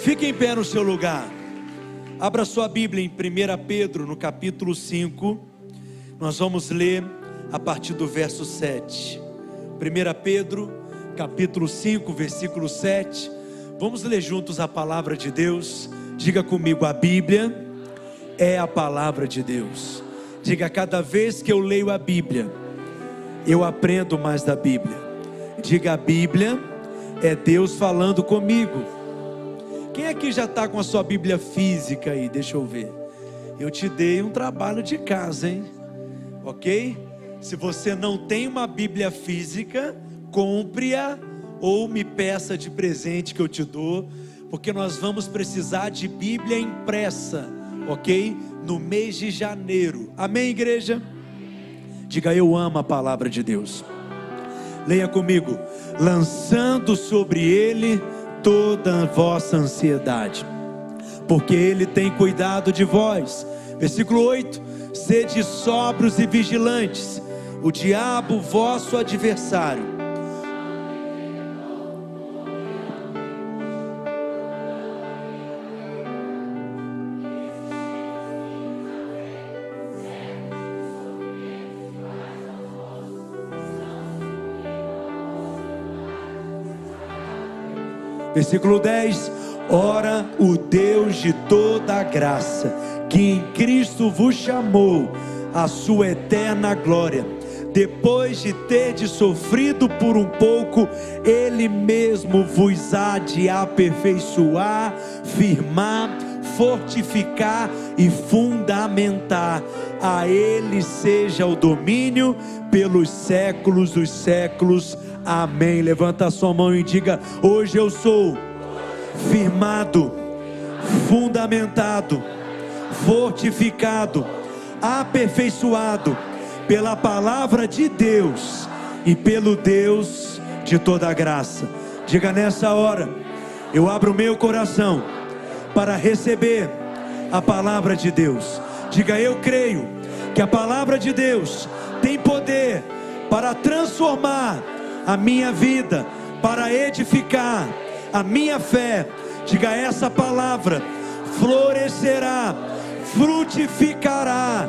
Fique em pé no seu lugar. Abra sua Bíblia em 1 Pedro, no capítulo 5. Nós vamos ler a partir do verso 7. 1 Pedro, capítulo 5, versículo 7. Vamos ler juntos a palavra de Deus. Diga comigo: a Bíblia é a palavra de Deus. Diga, cada vez que eu leio a Bíblia, eu aprendo mais da Bíblia. Diga, a Bíblia é Deus falando comigo. Quem aqui já está com a sua Bíblia física aí? Deixa eu ver. Eu te dei um trabalho de casa, hein? Ok? Se você não tem uma Bíblia física, compre-a ou me peça de presente que eu te dou, porque nós vamos precisar de Bíblia impressa, ok? No mês de janeiro. Amém, igreja? Diga eu amo a palavra de Deus. Leia comigo. Lançando sobre ele toda a vossa ansiedade, porque Ele tem cuidado de vós. Versículo 8: Sede sóbrios e vigilantes, o diabo, vosso adversário, Versículo 10: Ora, o Deus de toda graça, que em Cristo vos chamou a sua eterna glória, depois de ter sofrido por um pouco, Ele mesmo vos há de aperfeiçoar, firmar, fortificar e fundamentar. A Ele seja o domínio pelos séculos dos séculos. Amém. Levanta a sua mão e diga: Hoje eu sou firmado, fundamentado, fortificado, aperfeiçoado pela palavra de Deus e pelo Deus de toda graça. Diga nessa hora: Eu abro meu coração para receber a palavra de Deus. Diga: Eu creio que a palavra de Deus tem poder para transformar a minha vida, para edificar a minha fé. Diga essa palavra florescerá, frutificará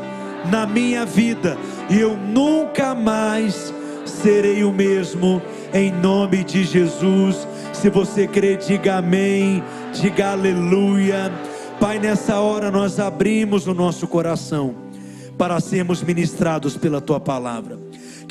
na minha vida e eu nunca mais serei o mesmo em nome de Jesus. Se você crê, diga amém, diga aleluia. Pai, nessa hora nós abrimos o nosso coração para sermos ministrados pela tua palavra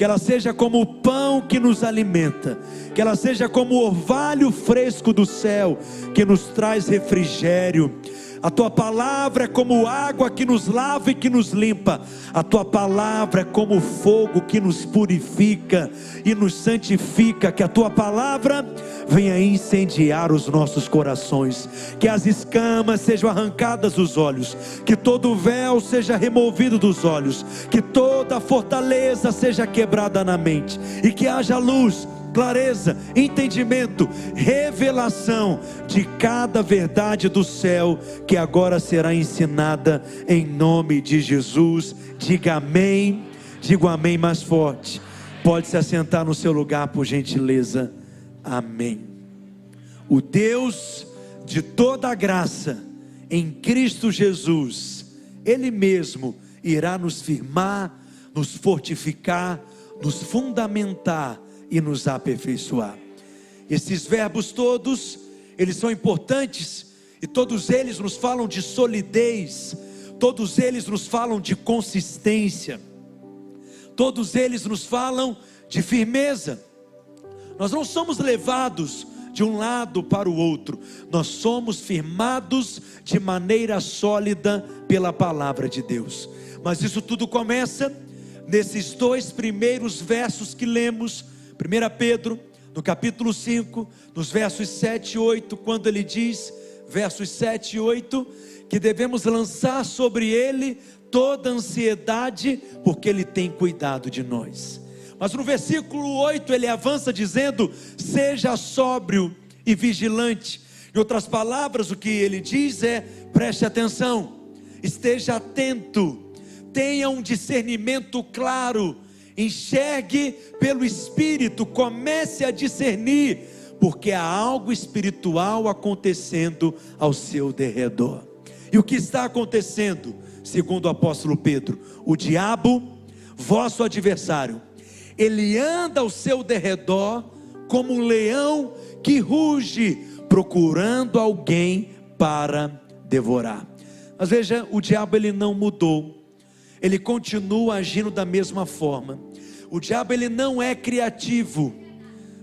que ela seja como o pão que nos alimenta, que ela seja como o orvalho fresco do céu que nos traz refrigério. A tua palavra é como água que nos lava e que nos limpa. A tua palavra é como fogo que nos purifica e nos santifica. Que a tua palavra venha incendiar os nossos corações. Que as escamas sejam arrancadas dos olhos. Que todo véu seja removido dos olhos. Que toda fortaleza seja quebrada na mente. E que haja luz clareza, entendimento, revelação de cada verdade do céu que agora será ensinada em nome de Jesus. Diga amém, diga amém mais forte. Pode se assentar no seu lugar, por gentileza. Amém. O Deus de toda graça em Cristo Jesus, Ele mesmo irá nos firmar, nos fortificar, nos fundamentar e nos aperfeiçoar. Esses verbos todos, eles são importantes e todos eles nos falam de solidez, todos eles nos falam de consistência, todos eles nos falam de firmeza. Nós não somos levados de um lado para o outro, nós somos firmados de maneira sólida pela palavra de Deus. Mas isso tudo começa nesses dois primeiros versos que lemos 1 Pedro, no capítulo 5, nos versos 7 e 8, quando ele diz, versos 7 e 8, que devemos lançar sobre ele toda ansiedade, porque ele tem cuidado de nós. Mas no versículo 8 ele avança dizendo: seja sóbrio e vigilante. Em outras palavras, o que ele diz é: preste atenção, esteja atento, tenha um discernimento claro enxergue pelo Espírito, comece a discernir, porque há algo espiritual acontecendo ao seu derredor. E o que está acontecendo, segundo o apóstolo Pedro? O diabo, vosso adversário, ele anda ao seu derredor como um leão que ruge, procurando alguém para devorar. Mas veja, o diabo ele não mudou. Ele continua agindo da mesma forma. O diabo ele não é criativo.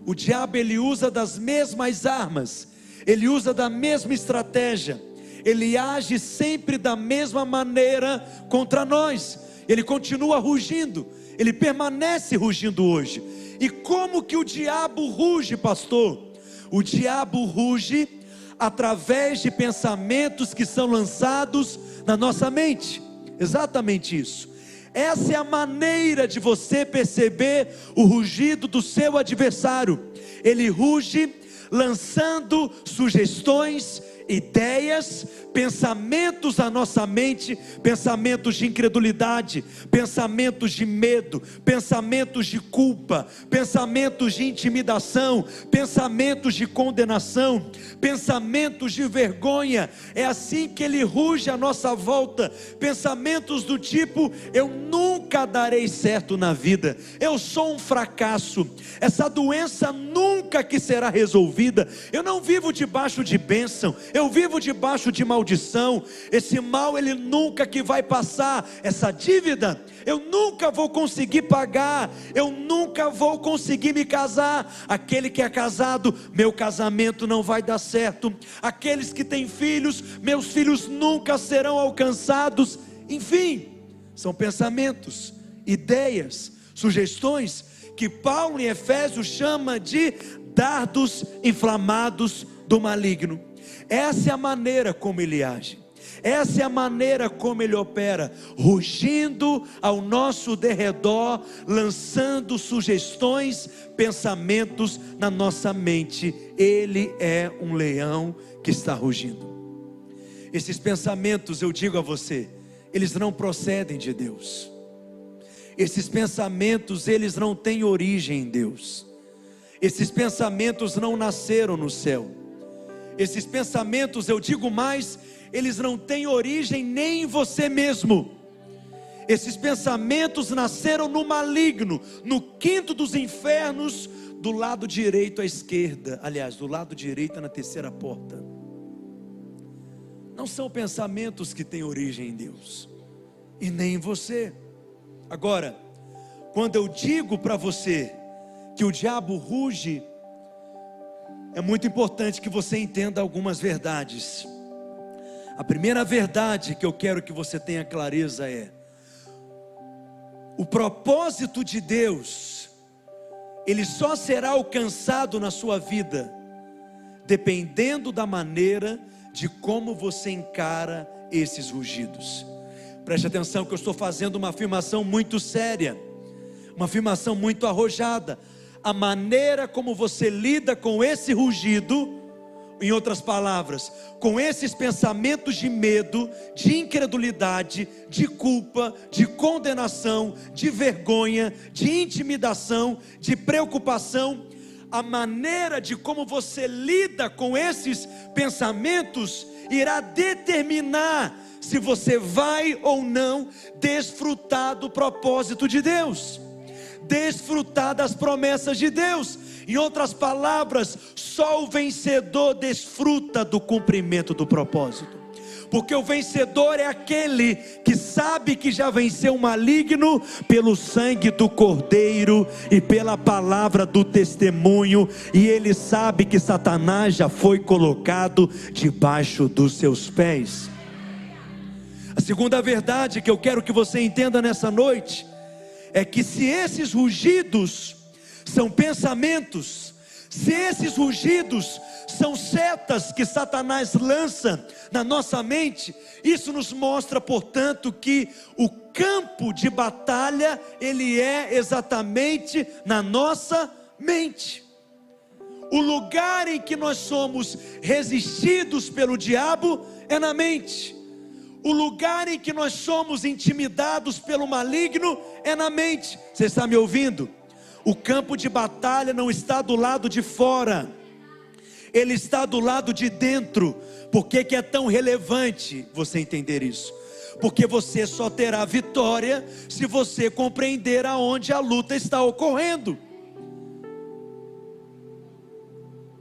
O diabo ele usa das mesmas armas. Ele usa da mesma estratégia. Ele age sempre da mesma maneira contra nós. Ele continua rugindo. Ele permanece rugindo hoje. E como que o diabo ruge, pastor? O diabo ruge através de pensamentos que são lançados na nossa mente. Exatamente isso. Essa é a maneira de você perceber o rugido do seu adversário. Ele ruge lançando sugestões, ideias, pensamentos à nossa mente, pensamentos de incredulidade, pensamentos de medo, pensamentos de culpa, pensamentos de intimidação, pensamentos de condenação, pensamentos de vergonha. É assim que ele ruge à nossa volta. Pensamentos do tipo: eu nunca darei certo na vida, eu sou um fracasso, essa doença nunca que será resolvida, eu não vivo debaixo de bênção, eu vivo debaixo de maldição esse mal ele nunca que vai passar, essa dívida eu nunca vou conseguir pagar, eu nunca vou conseguir me casar. Aquele que é casado, meu casamento não vai dar certo. Aqueles que têm filhos, meus filhos nunca serão alcançados. Enfim, são pensamentos, ideias, sugestões que Paulo em Efésios chama de dardos inflamados do maligno. Essa é a maneira como ele age. Essa é a maneira como ele opera, rugindo ao nosso derredor, lançando sugestões, pensamentos na nossa mente. Ele é um leão que está rugindo. Esses pensamentos, eu digo a você, eles não procedem de Deus. Esses pensamentos, eles não têm origem em Deus. Esses pensamentos não nasceram no céu. Esses pensamentos, eu digo mais, eles não têm origem nem em você mesmo. Esses pensamentos nasceram no maligno, no quinto dos infernos, do lado direito à esquerda, aliás, do lado direito na terceira porta. Não são pensamentos que têm origem em Deus, e nem em você. Agora, quando eu digo para você que o diabo ruge é muito importante que você entenda algumas verdades. A primeira verdade que eu quero que você tenha clareza é: o propósito de Deus, ele só será alcançado na sua vida, dependendo da maneira de como você encara esses rugidos. Preste atenção que eu estou fazendo uma afirmação muito séria, uma afirmação muito arrojada a maneira como você lida com esse rugido, em outras palavras, com esses pensamentos de medo, de incredulidade, de culpa, de condenação, de vergonha, de intimidação, de preocupação, a maneira de como você lida com esses pensamentos irá determinar se você vai ou não desfrutar do propósito de Deus desfrutar das promessas de Deus. Em outras palavras, só o vencedor desfruta do cumprimento do propósito. Porque o vencedor é aquele que sabe que já venceu o maligno pelo sangue do Cordeiro e pela palavra do testemunho, e ele sabe que Satanás já foi colocado debaixo dos seus pés. A segunda verdade que eu quero que você entenda nessa noite é que se esses rugidos são pensamentos, se esses rugidos são setas que Satanás lança na nossa mente, isso nos mostra, portanto, que o campo de batalha ele é exatamente na nossa mente. O lugar em que nós somos resistidos pelo diabo é na mente. O lugar em que nós somos intimidados pelo maligno é na mente. Você está me ouvindo? O campo de batalha não está do lado de fora. Ele está do lado de dentro. Por que, que é tão relevante você entender isso? Porque você só terá vitória se você compreender aonde a luta está ocorrendo.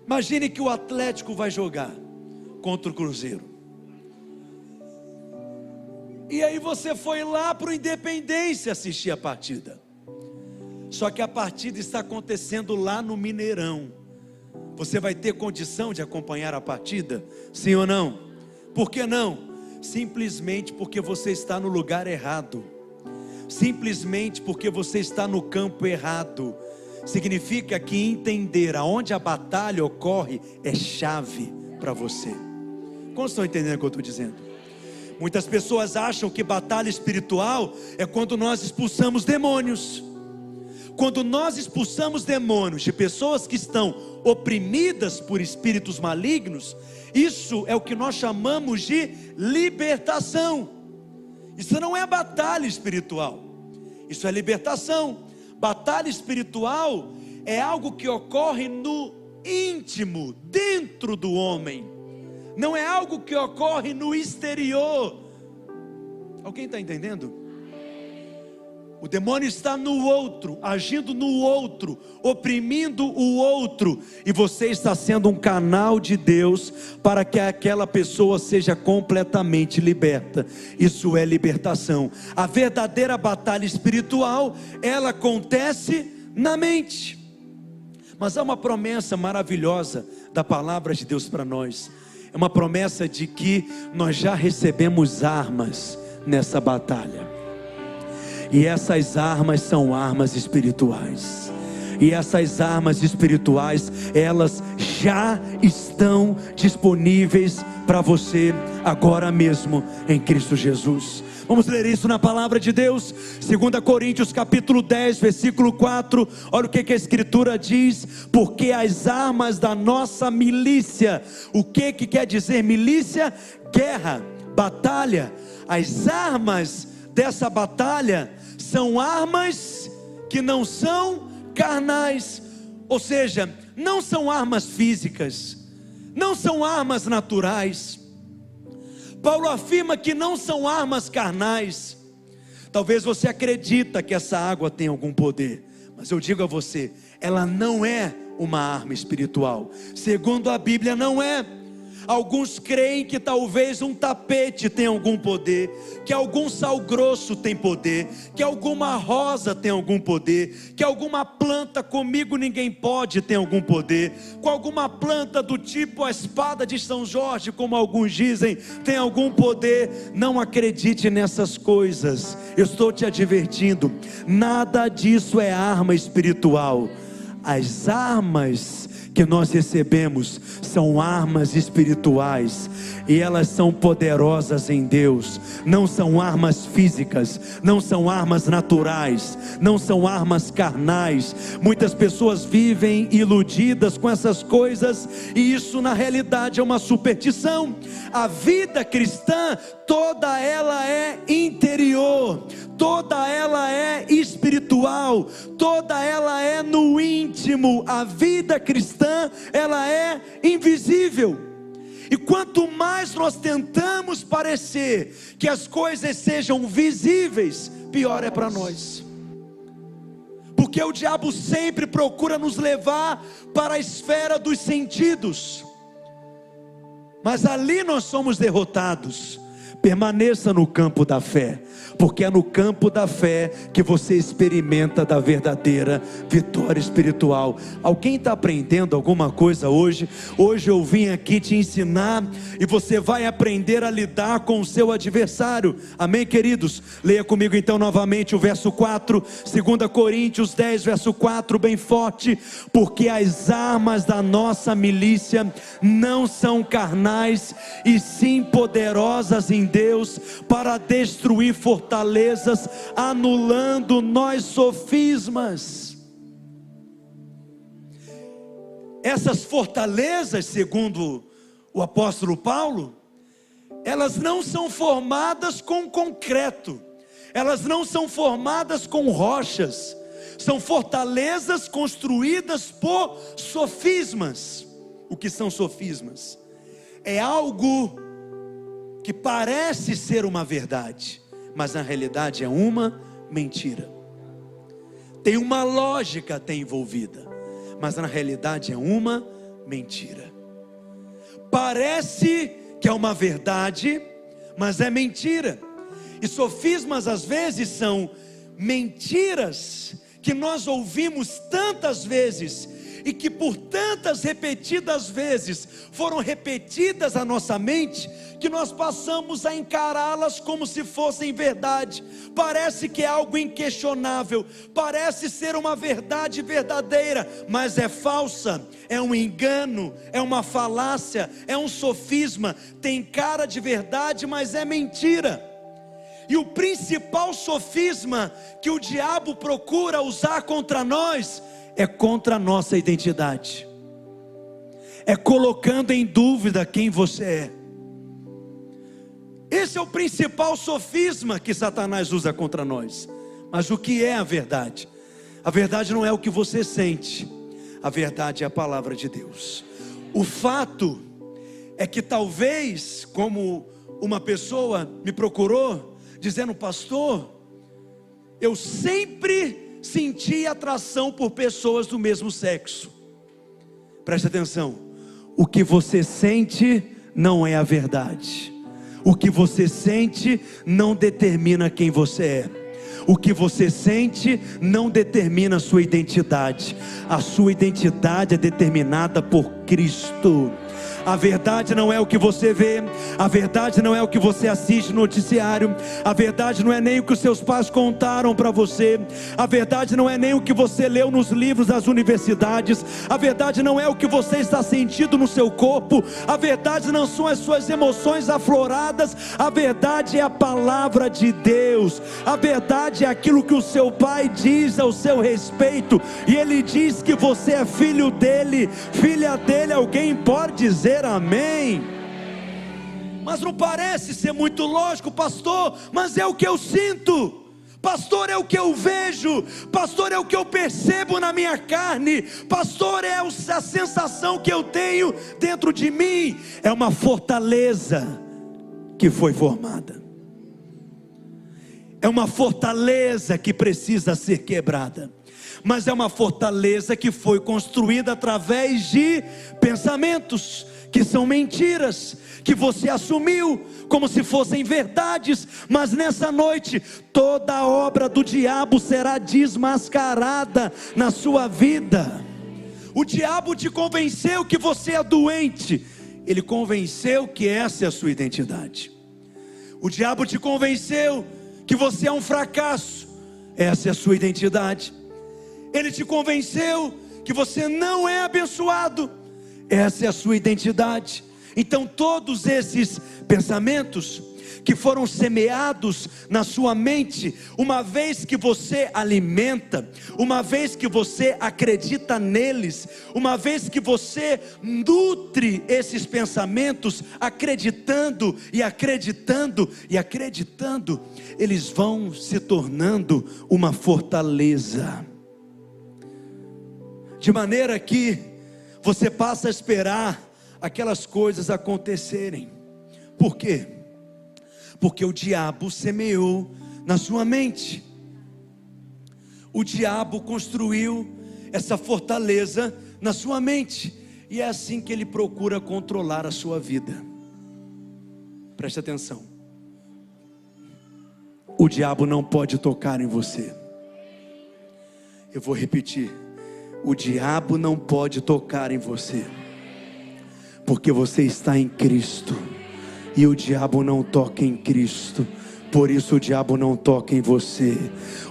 Imagine que o Atlético vai jogar contra o Cruzeiro. E aí você foi lá para o Independência assistir a partida. Só que a partida está acontecendo lá no Mineirão. Você vai ter condição de acompanhar a partida? Sim ou não? Por que não? Simplesmente porque você está no lugar errado. Simplesmente porque você está no campo errado. Significa que entender aonde a batalha ocorre é chave para você. Como estão entendendo o que eu estou dizendo? Muitas pessoas acham que batalha espiritual é quando nós expulsamos demônios. Quando nós expulsamos demônios de pessoas que estão oprimidas por espíritos malignos, isso é o que nós chamamos de libertação. Isso não é batalha espiritual, isso é libertação. Batalha espiritual é algo que ocorre no íntimo, dentro do homem, não é algo que ocorre no exterior. Alguém está entendendo? O demônio está no outro, agindo no outro, oprimindo o outro, e você está sendo um canal de Deus para que aquela pessoa seja completamente liberta. Isso é libertação. A verdadeira batalha espiritual, ela acontece na mente. Mas há uma promessa maravilhosa da palavra de Deus para nós. É uma promessa de que nós já recebemos armas nessa batalha. E essas armas são armas espirituais. E essas armas espirituais, elas já estão disponíveis para você agora mesmo em Cristo Jesus. Vamos ler isso na palavra de Deus, 2 Coríntios capítulo 10, versículo 4. Olha o que, que a escritura diz: porque as armas da nossa milícia, o que, que quer dizer milícia? Guerra, batalha. As armas dessa batalha são armas que não são carnais, ou seja, não são armas físicas, não são armas naturais. Paulo afirma que não são armas carnais. Talvez você acredita que essa água tem algum poder, mas eu digo a você, ela não é uma arma espiritual. Segundo a Bíblia, não é. Alguns creem que talvez um tapete tem algum poder, que algum sal grosso tem poder, que alguma rosa tem algum poder, que alguma planta comigo ninguém pode tem algum poder, com alguma planta do tipo a espada de São Jorge, como alguns dizem, tem algum poder. Não acredite nessas coisas. Eu estou te advertindo, nada disso é arma espiritual. As armas que nós recebemos são armas espirituais e elas são poderosas em Deus, não são armas físicas, não são armas naturais, não são armas carnais. Muitas pessoas vivem iludidas com essas coisas e isso na realidade é uma superstição. A vida cristã, toda ela é interior, toda ela é espiritual, toda ela é no íntimo. A vida cristã, ela é invisível. E quanto mais nós tentamos parecer que as coisas sejam visíveis, pior é para nós. Porque o diabo sempre procura nos levar para a esfera dos sentidos. Mas ali nós somos derrotados. Permaneça no campo da fé porque é no campo da fé que você experimenta da verdadeira vitória espiritual. Alguém está aprendendo alguma coisa hoje? Hoje eu vim aqui te ensinar e você vai aprender a lidar com o seu adversário. Amém, queridos? Leia comigo então novamente o verso 4, 2 Coríntios 10, verso 4, bem forte. Porque as armas da nossa milícia não são carnais, e sim poderosas em Deus para destruir fortalezas, anulando nós sofismas. Essas fortalezas, segundo o apóstolo Paulo, elas não são formadas com concreto, elas não são formadas com rochas, são fortalezas construídas por sofismas. o que são sofismas. É algo que parece ser uma verdade, mas na realidade é uma mentira. Tem uma lógica até envolvida, mas na realidade é uma mentira. Parece que é uma verdade, mas é mentira. E sofismas às vezes são mentiras que nós ouvimos tantas vezes e que por tantas repetidas vezes foram repetidas à nossa mente, que nós passamos a encará-las como se fossem verdade. Parece que é algo inquestionável, parece ser uma verdade verdadeira, mas é falsa, é um engano, é uma falácia, é um sofisma, tem cara de verdade, mas é mentira. E o principal sofisma que o diabo procura usar contra nós é contra a nossa identidade, é colocando em dúvida quem você é. Esse é o principal sofisma que Satanás usa contra nós. Mas o que é a verdade? A verdade não é o que você sente, a verdade é a palavra de Deus. O fato é que talvez, como uma pessoa me procurou, dizendo, pastor, eu sempre sentir atração por pessoas do mesmo sexo. Preste atenção. O que você sente não é a verdade. O que você sente não determina quem você é. O que você sente não determina a sua identidade. A sua identidade é determinada por Cristo. A verdade não é o que você vê, a verdade não é o que você assiste no noticiário, a verdade não é nem o que os seus pais contaram para você, a verdade não é nem o que você leu nos livros das universidades, a verdade não é o que você está sentindo no seu corpo, a verdade não são as suas emoções afloradas, a verdade é a palavra de Deus, a verdade é aquilo que o seu pai diz ao seu respeito, e ele diz que você é filho dele, filha dele, alguém pode dizer dizer amém. Mas não parece ser muito lógico, pastor, mas é o que eu sinto. Pastor, é o que eu vejo, pastor, é o que eu percebo na minha carne, pastor, é a sensação que eu tenho dentro de mim, é uma fortaleza que foi formada, é uma fortaleza que precisa ser quebrada. Mas é uma fortaleza que foi construída através de pensamentos que são mentiras, que você assumiu como se fossem verdades, mas nessa noite toda a obra do diabo será desmascarada na sua vida. O diabo te convenceu que você é doente, ele convenceu que essa é a sua identidade. O diabo te convenceu que você é um fracasso, essa é a sua identidade. Ele te convenceu que você não é abençoado, essa é a sua identidade. Então, todos esses pensamentos que foram semeados na sua mente, uma vez que você alimenta, uma vez que você acredita neles, uma vez que você nutre esses pensamentos, acreditando e acreditando e acreditando, eles vão se tornando uma fortaleza. De maneira que você passa a esperar aquelas coisas acontecerem. Por quê? Porque o diabo semeou na sua mente. O diabo construiu essa fortaleza na sua mente. E é assim que ele procura controlar a sua vida. Preste atenção. O diabo não pode tocar em você. Eu vou repetir o diabo não pode tocar em você, porque você está em Cristo, e o diabo não toca em Cristo. Por isso o diabo não toca em você.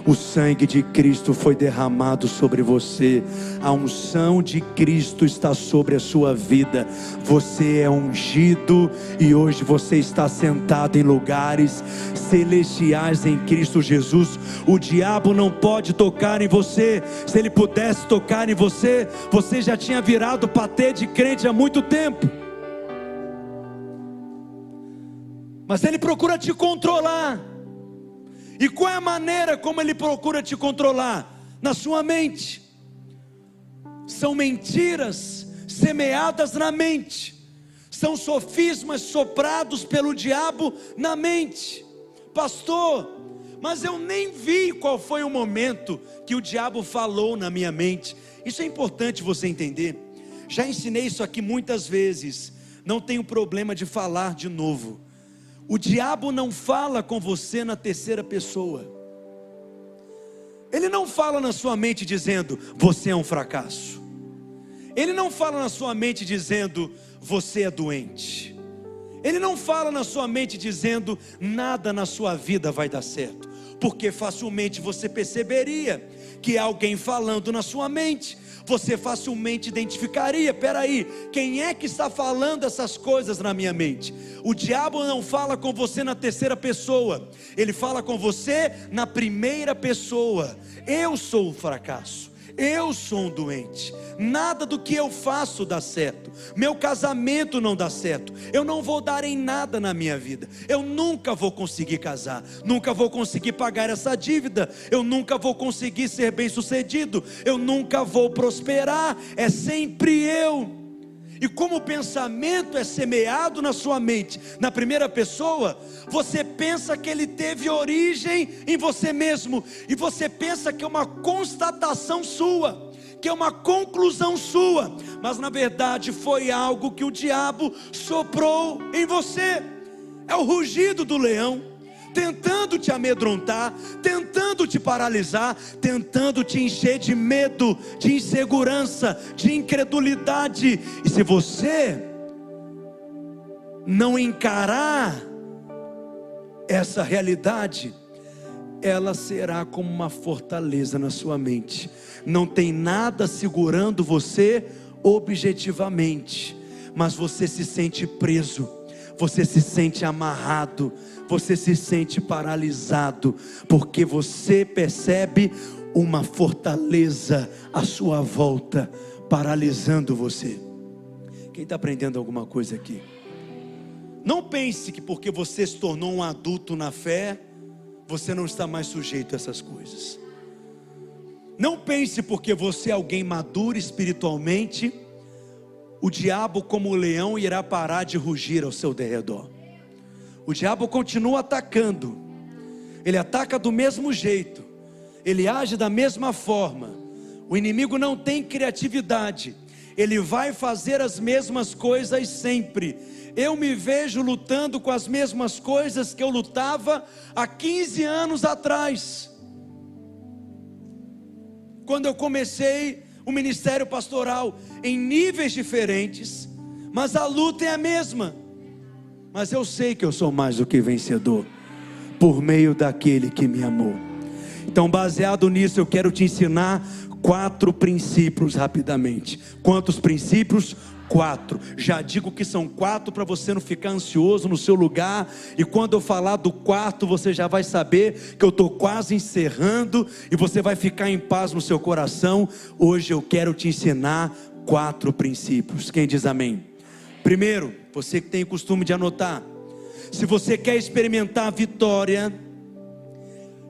O sangue de Cristo foi derramado sobre você. A unção de Cristo está sobre a sua vida. Você é ungido e hoje você está sentado em lugares celestiais em Cristo Jesus. O diabo não pode tocar em você. Se ele pudesse tocar em você, você já tinha virado patê de crente há muito tempo. Mas ele procura te controlar. E qual é a maneira como ele procura te controlar? Na sua mente. São mentiras semeadas na mente, são sofismas soprados pelo diabo na mente. Pastor, mas eu nem vi qual foi o momento que o diabo falou na minha mente. Isso é importante você entender. Já ensinei isso aqui muitas vezes. Não tenho problema de falar de novo. O diabo não fala com você na terceira pessoa. Ele não fala na sua mente dizendo, você é um fracasso. Ele não fala na sua mente dizendo, você é doente. Ele não fala na sua mente dizendo, nada na sua vida vai dar certo. Porque facilmente você perceberia que alguém falando na sua mente você facilmente identificaria: peraí, quem é que está falando essas coisas na minha mente? O diabo não fala com você na terceira pessoa, ele fala com você na primeira pessoa. Eu sou o fracasso. Eu sou um doente. Nada do que eu faço dá certo. Meu casamento não dá certo. Eu não vou dar em nada na minha vida. Eu nunca vou conseguir casar. Nunca vou conseguir pagar essa dívida. Eu nunca vou conseguir ser bem-sucedido. Eu nunca vou prosperar. É sempre eu. E como o pensamento é semeado na sua mente, na primeira pessoa, você pensa que ele teve origem em você mesmo, e você pensa que é uma constatação sua, que é uma conclusão sua, mas na verdade foi algo que o diabo soprou em você. É o rugido do leão tentando te amedrontar, tentando te paralisar, tentando te encher de medo, de insegurança, de incredulidade. E se você não encarar essa realidade, ela será como uma fortaleza na sua mente. Não tem nada segurando você objetivamente, mas você se sente preso, você se sente amarrado, você se sente paralisado, porque você percebe uma fortaleza à sua volta, paralisando você. Quem está aprendendo alguma coisa aqui? Não pense que porque você se tornou um adulto na fé, você não está mais sujeito a essas coisas. Não pense porque você é alguém maduro espiritualmente, o diabo, como o leão, irá parar de rugir ao seu derredor. O diabo continua atacando, ele ataca do mesmo jeito, ele age da mesma forma. O inimigo não tem criatividade, ele vai fazer as mesmas coisas sempre. Eu me vejo lutando com as mesmas coisas que eu lutava há 15 anos atrás. Quando eu comecei o ministério pastoral em níveis diferentes, mas a luta é a mesma mas eu sei que eu sou mais do que vencedor, por meio daquele que me amou. Então, baseado nisso, eu quero te ensinar quatro princípios rapidamente. Quantos princípios? Quatro. Já digo que são quatro para você não ficar ansioso no seu lugar. E quando eu falar do quarto, você já vai saber que eu estou quase encerrando e você vai ficar em paz no seu coração. Hoje eu quero te ensinar quatro princípios. Quem diz amém? Primeiro, você que tem o costume de anotar, se você quer experimentar a vitória,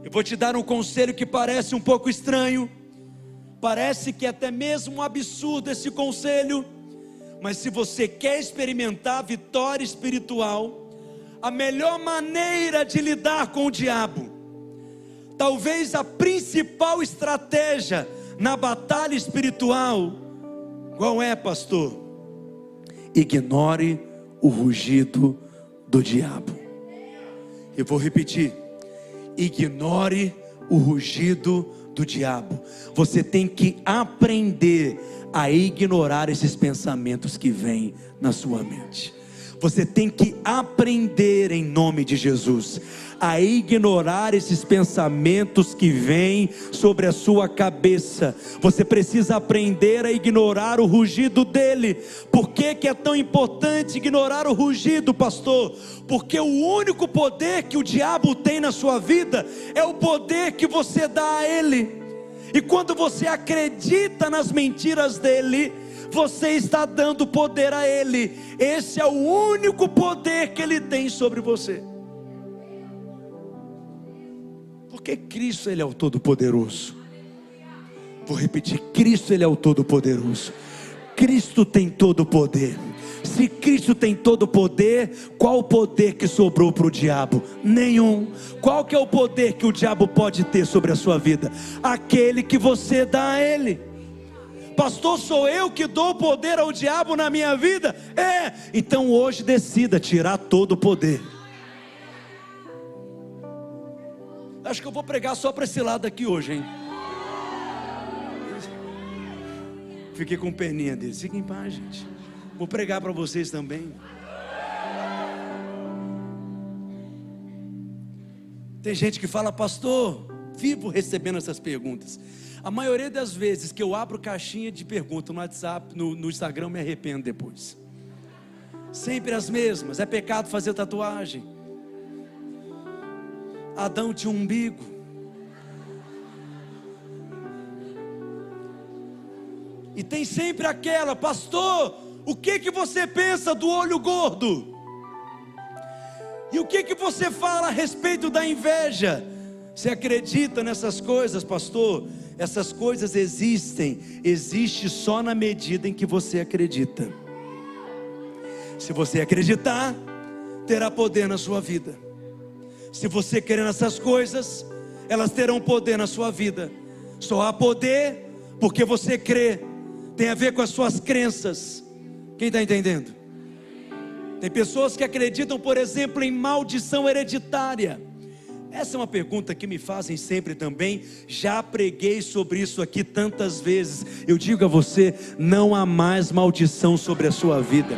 eu vou te dar um conselho que parece um pouco estranho, parece que é até mesmo um absurdo esse conselho, mas se você quer experimentar vitória espiritual, a melhor maneira de lidar com o diabo, talvez a principal estratégia na batalha espiritual, qual é, pastor? ignore o rugido do diabo. Eu vou repetir: ignore o rugido do diabo. Você tem que aprender a ignorar esses pensamentos que vêm na sua mente. Você tem que aprender em nome de Jesus a ignorar esses pensamentos que vêm sobre a sua cabeça. Você precisa aprender a ignorar o rugido dele. Por que, que é tão importante ignorar o rugido, pastor? Porque o único poder que o diabo tem na sua vida é o poder que você dá a ele. E quando você acredita nas mentiras dele, você está dando poder a Ele. Esse é o único poder que Ele tem sobre você. Porque Cristo ele é o todo-poderoso. Vou repetir, Cristo ele é o todo-poderoso. Cristo tem todo o poder. Se Cristo tem todo o poder, qual o poder que sobrou para o diabo? Nenhum. Qual que é o poder que o diabo pode ter sobre a sua vida? Aquele que você dá a ele. Pastor, sou eu que dou poder ao diabo na minha vida? É. Então hoje decida tirar todo o poder. Acho que eu vou pregar só para esse lado aqui hoje, hein? Fiquei com peninha deles. Fiquem em paz, gente. Vou pregar para vocês também. Tem gente que fala, pastor, vivo recebendo essas perguntas. A maioria das vezes que eu abro caixinha de perguntas no WhatsApp, no, no Instagram, me arrependo depois. Sempre as mesmas. É pecado fazer tatuagem. Adão tinha um umbigo. E tem sempre aquela, pastor, o que que você pensa do olho gordo? E o que que você fala a respeito da inveja? Você acredita nessas coisas, pastor? Essas coisas existem, existe só na medida em que você acredita. Se você acreditar, terá poder na sua vida. Se você querer nessas coisas, elas terão poder na sua vida. Só há poder porque você crê tem a ver com as suas crenças. Quem está entendendo? Tem pessoas que acreditam, por exemplo, em maldição hereditária. Essa é uma pergunta que me fazem sempre também. Já preguei sobre isso aqui tantas vezes. Eu digo a você: não há mais maldição sobre a sua vida.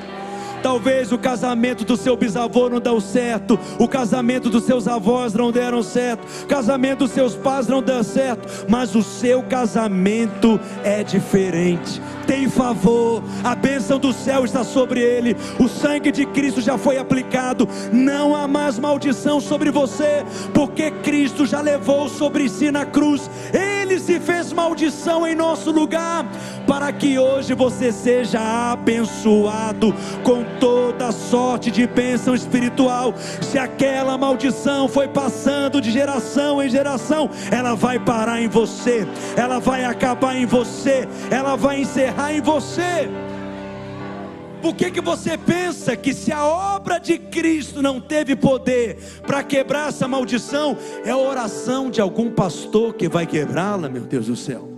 Talvez o casamento do seu bisavô não deu certo, o casamento dos seus avós não deram certo, o casamento dos seus pais não deu certo, mas o seu casamento é diferente. Tem favor, a bênção do céu está sobre ele, o sangue de Cristo já foi aplicado, não há mais maldição sobre você, porque Cristo já levou sobre si na cruz, ele se fez maldição em nosso lugar, para que hoje você seja abençoado com toda sorte de bênção espiritual. Se aquela maldição foi passando de geração em geração, ela vai parar em você, ela vai acabar em você, ela vai encerrar em você. Por que, que você pensa que se a obra de Cristo não teve poder para quebrar essa maldição, é a oração de algum pastor que vai quebrá-la, meu Deus do céu?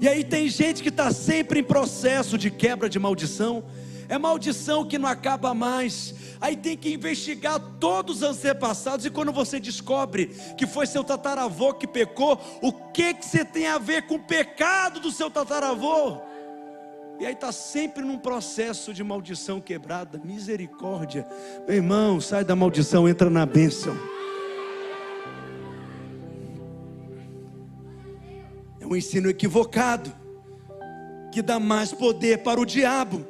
E aí tem gente que está sempre em processo de quebra de maldição, é maldição que não acaba mais. Aí tem que investigar todos os antepassados, e quando você descobre que foi seu tataravô que pecou, o que, que você tem a ver com o pecado do seu tataravô? E aí está sempre num processo de maldição quebrada, misericórdia. Meu irmão, sai da maldição, entra na bênção. É um ensino equivocado, que dá mais poder para o diabo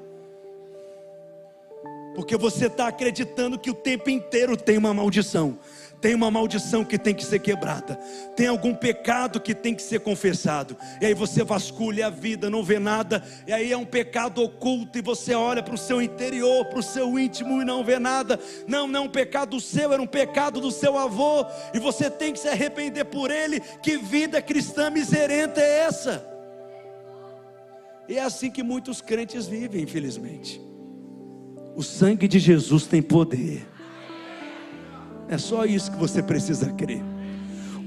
porque você está acreditando que o tempo inteiro tem uma maldição. Tem uma maldição que tem que ser quebrada. Tem algum pecado que tem que ser confessado. E aí você vasculha a vida, não vê nada. E aí é um pecado oculto. E você olha para o seu interior, para o seu íntimo e não vê nada. Não, não é um pecado seu, era um pecado do seu avô. E você tem que se arrepender por ele. Que vida cristã miserenta é essa? E é assim que muitos crentes vivem, infelizmente. O sangue de Jesus tem poder. É só isso que você precisa crer.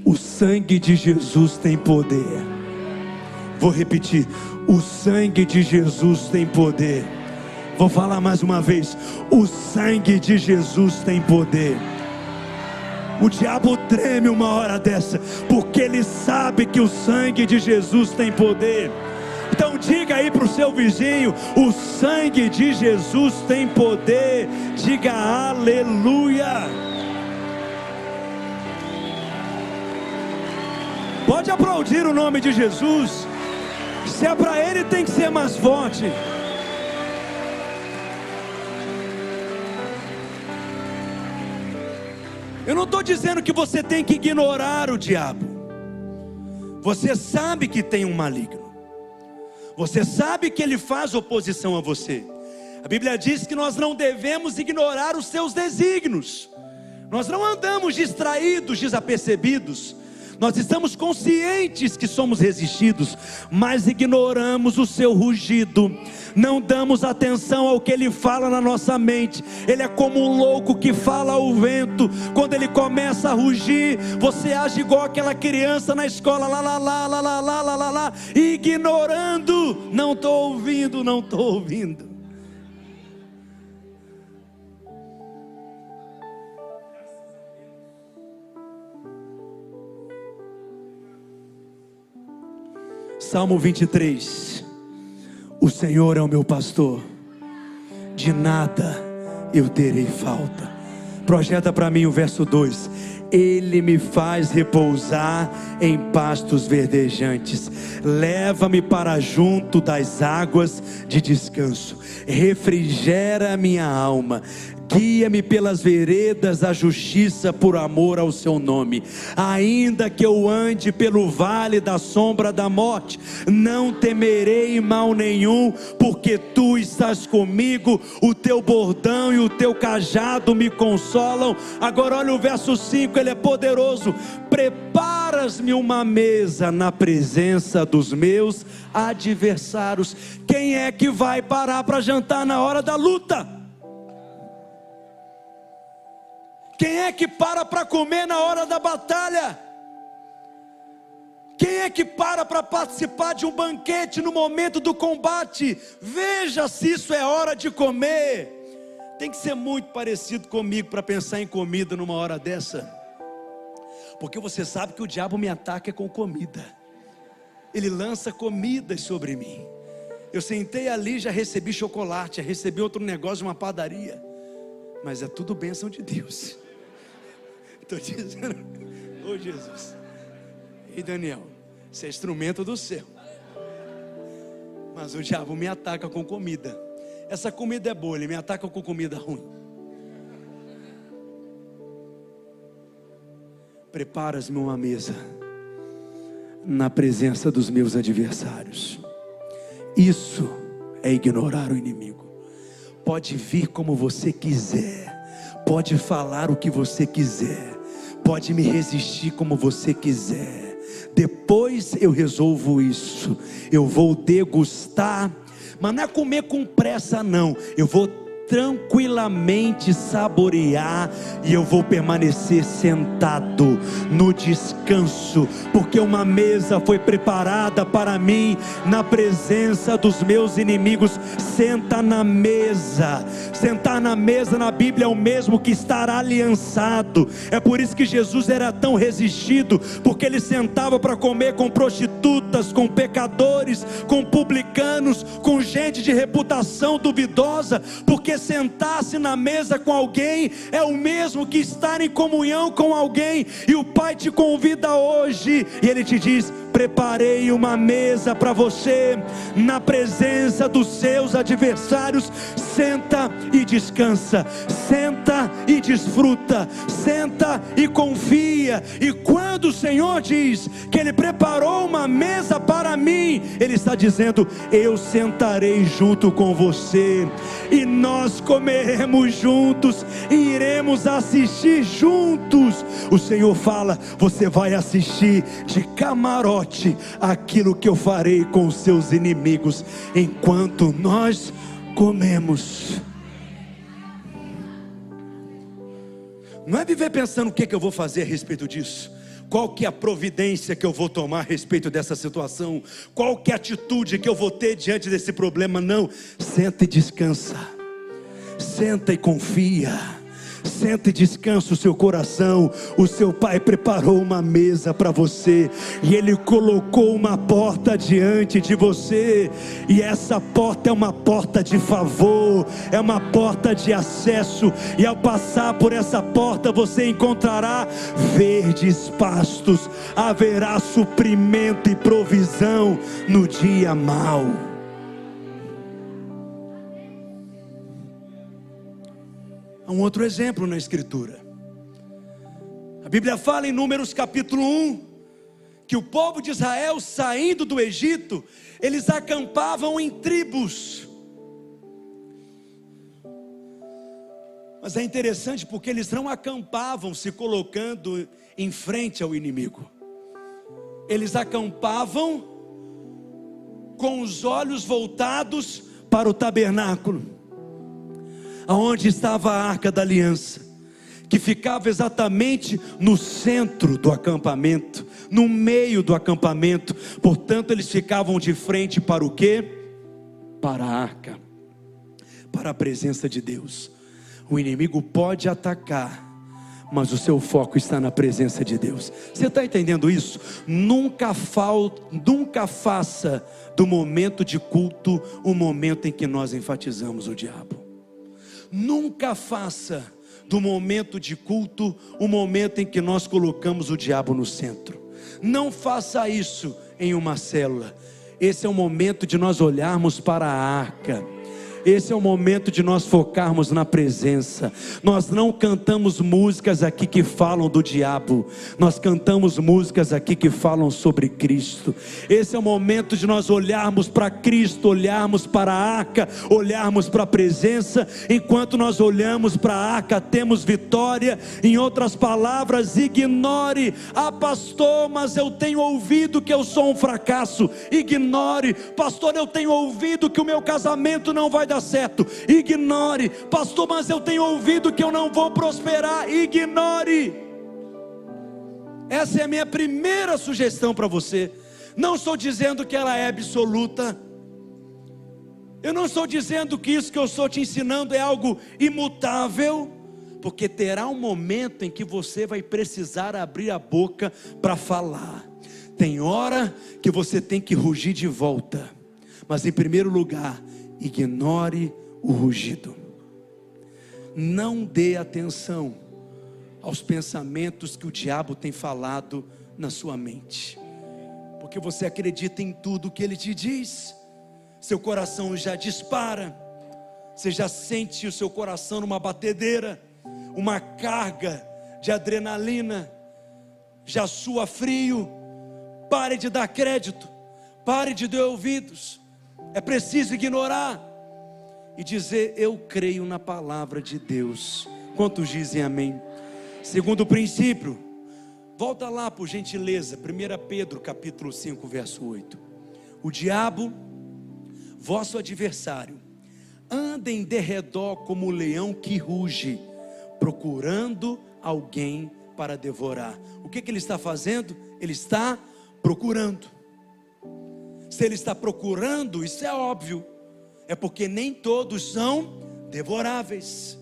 O sangue de Jesus tem poder. Vou repetir: o sangue de Jesus tem poder. Vou falar mais uma vez: o sangue de Jesus tem poder. O diabo treme uma hora dessa, porque ele sabe que o sangue de Jesus tem poder. Então diga aí para o seu vizinho: o sangue de Jesus tem poder. Diga aleluia. Pode aplaudir o nome de Jesus. Se é para ele, tem que ser mais forte. Eu não estou dizendo que você tem que ignorar o diabo. Você sabe que tem um maligno. Você sabe que ele faz oposição a você. A Bíblia diz que nós não devemos ignorar os seus desígnios. Nós não andamos distraídos, desapercebidos. Nós estamos conscientes que somos resistidos, mas ignoramos o seu rugido. Não damos atenção ao que ele fala na nossa mente. Ele é como um louco que fala ao vento. Quando ele começa a rugir, você age igual aquela criança na escola, lá, lá, lá, lá, lá, lá, lá, lá, ignorando. Não estou ouvindo, não estou ouvindo. Salmo 23. O Senhor é o meu pastor, de nada eu terei falta. Projeta para mim o verso 2: Ele me faz repousar em pastos verdejantes, leva-me para junto das águas de descanso, refrigera minha alma guia-me pelas veredas da justiça por amor ao seu nome. Ainda que eu ande pelo vale da sombra da morte, não temerei mal nenhum, porque tu estás comigo, o teu bordão e o teu cajado me consolam. Agora olha o verso 5, ele é poderoso. Preparas-me uma mesa na presença dos meus adversários. Quem é que vai parar para jantar na hora da luta? Quem é que para para comer na hora da batalha? Quem é que para para participar de um banquete no momento do combate? Veja se isso é hora de comer. Tem que ser muito parecido comigo para pensar em comida numa hora dessa. Porque você sabe que o diabo me ataca com comida. Ele lança comidas sobre mim. Eu sentei ali, já recebi chocolate, já recebi outro negócio de uma padaria. Mas é tudo bênção de Deus. Estou dizendo, oh, Jesus. E Daniel, você é instrumento do céu. Mas o diabo me ataca com comida. Essa comida é boa, ele me ataca com comida ruim. Preparas-me uma mesa na presença dos meus adversários. Isso é ignorar o inimigo. Pode vir como você quiser Pode falar o que você quiser, pode me resistir como você quiser. Depois eu resolvo isso. Eu vou degustar, mas não é comer com pressa, não. Eu vou tranquilamente saborear e eu vou permanecer sentado no descanso, porque uma mesa foi preparada para mim na presença dos meus inimigos. Senta na mesa, sentar na mesa na Bíblia é o mesmo que estar aliançado. É por isso que Jesus era tão resistido, porque ele sentava para comer com prostitutas, com pecadores, com publicanos, com gente de reputação duvidosa, porque sentar-se na mesa com alguém é o mesmo que estar em comunhão com alguém, e o Pai te convida hoje, e Ele te diz: Preparei uma mesa para você, na presença dos seus adversários. Senta e descansa, senta e desfruta, senta e confia. E quando o Senhor diz que Ele preparou uma mesa para mim, Ele está dizendo: Eu sentarei junto com você, e nós comeremos juntos, e iremos assistir juntos. O Senhor fala: Você vai assistir de camarote aquilo que eu farei com os seus inimigos enquanto nós comemos. Não é viver pensando o que, é que eu vou fazer a respeito disso. Qual que é a providência que eu vou tomar a respeito dessa situação? Qual que é a atitude que eu vou ter diante desse problema? Não, senta e descansa. Senta e confia Senta e descansa o seu coração. O seu pai preparou uma mesa para você e ele colocou uma porta diante de você. E essa porta é uma porta de favor, é uma porta de acesso. E ao passar por essa porta, você encontrará verdes pastos, haverá suprimento e provisão no dia mau. Um outro exemplo na Escritura. A Bíblia fala em Números capítulo 1 que o povo de Israel saindo do Egito, eles acampavam em tribos. Mas é interessante porque eles não acampavam se colocando em frente ao inimigo. eles acampavam com os olhos voltados para o tabernáculo, aonde estava a arca da aliança, que ficava exatamente no centro do acampamento, no meio do acampamento. Portanto, eles ficavam de frente para o quê? Para a arca, para a presença de Deus. O inimigo pode atacar mas o seu foco está na presença de Deus. Você está entendendo isso? Nunca, fal, nunca faça do momento de culto o momento em que nós enfatizamos o diabo. Nunca faça do momento de culto o momento em que nós colocamos o diabo no centro. Não faça isso em uma célula. Esse é o momento de nós olharmos para a arca esse é o momento de nós focarmos na presença. Nós não cantamos músicas aqui que falam do diabo, nós cantamos músicas aqui que falam sobre Cristo. Esse é o momento de nós olharmos para Cristo, olharmos para a arca, olharmos para a presença. Enquanto nós olhamos para a arca, temos vitória. Em outras palavras, ignore, ah, pastor, mas eu tenho ouvido que eu sou um fracasso. Ignore, pastor, eu tenho ouvido que o meu casamento não vai dar certo. Ignore, pastor, mas eu tenho ouvido que eu não vou prosperar. Ignore. Essa é a minha primeira sugestão para você. Não estou dizendo que ela é absoluta. Eu não estou dizendo que isso que eu estou te ensinando é algo imutável, porque terá um momento em que você vai precisar abrir a boca para falar. Tem hora que você tem que rugir de volta. Mas em primeiro lugar, ignore o rugido. Não dê atenção aos pensamentos que o diabo tem falado na sua mente, porque você acredita em tudo que ele te diz, seu coração já dispara, você já sente o seu coração numa batedeira, uma carga de adrenalina, já sua frio. Pare de dar crédito, pare de dar ouvidos é preciso ignorar e dizer: Eu creio na palavra de Deus. Quantos dizem amém? Segundo princípio, volta lá por gentileza, 1 Pedro capítulo 5, verso 8. O diabo, vosso adversário, anda em derredor como o leão que ruge, procurando alguém para devorar. O que, que ele está fazendo? Ele está procurando. Se ele está procurando, isso é óbvio, é porque nem todos são devoráveis.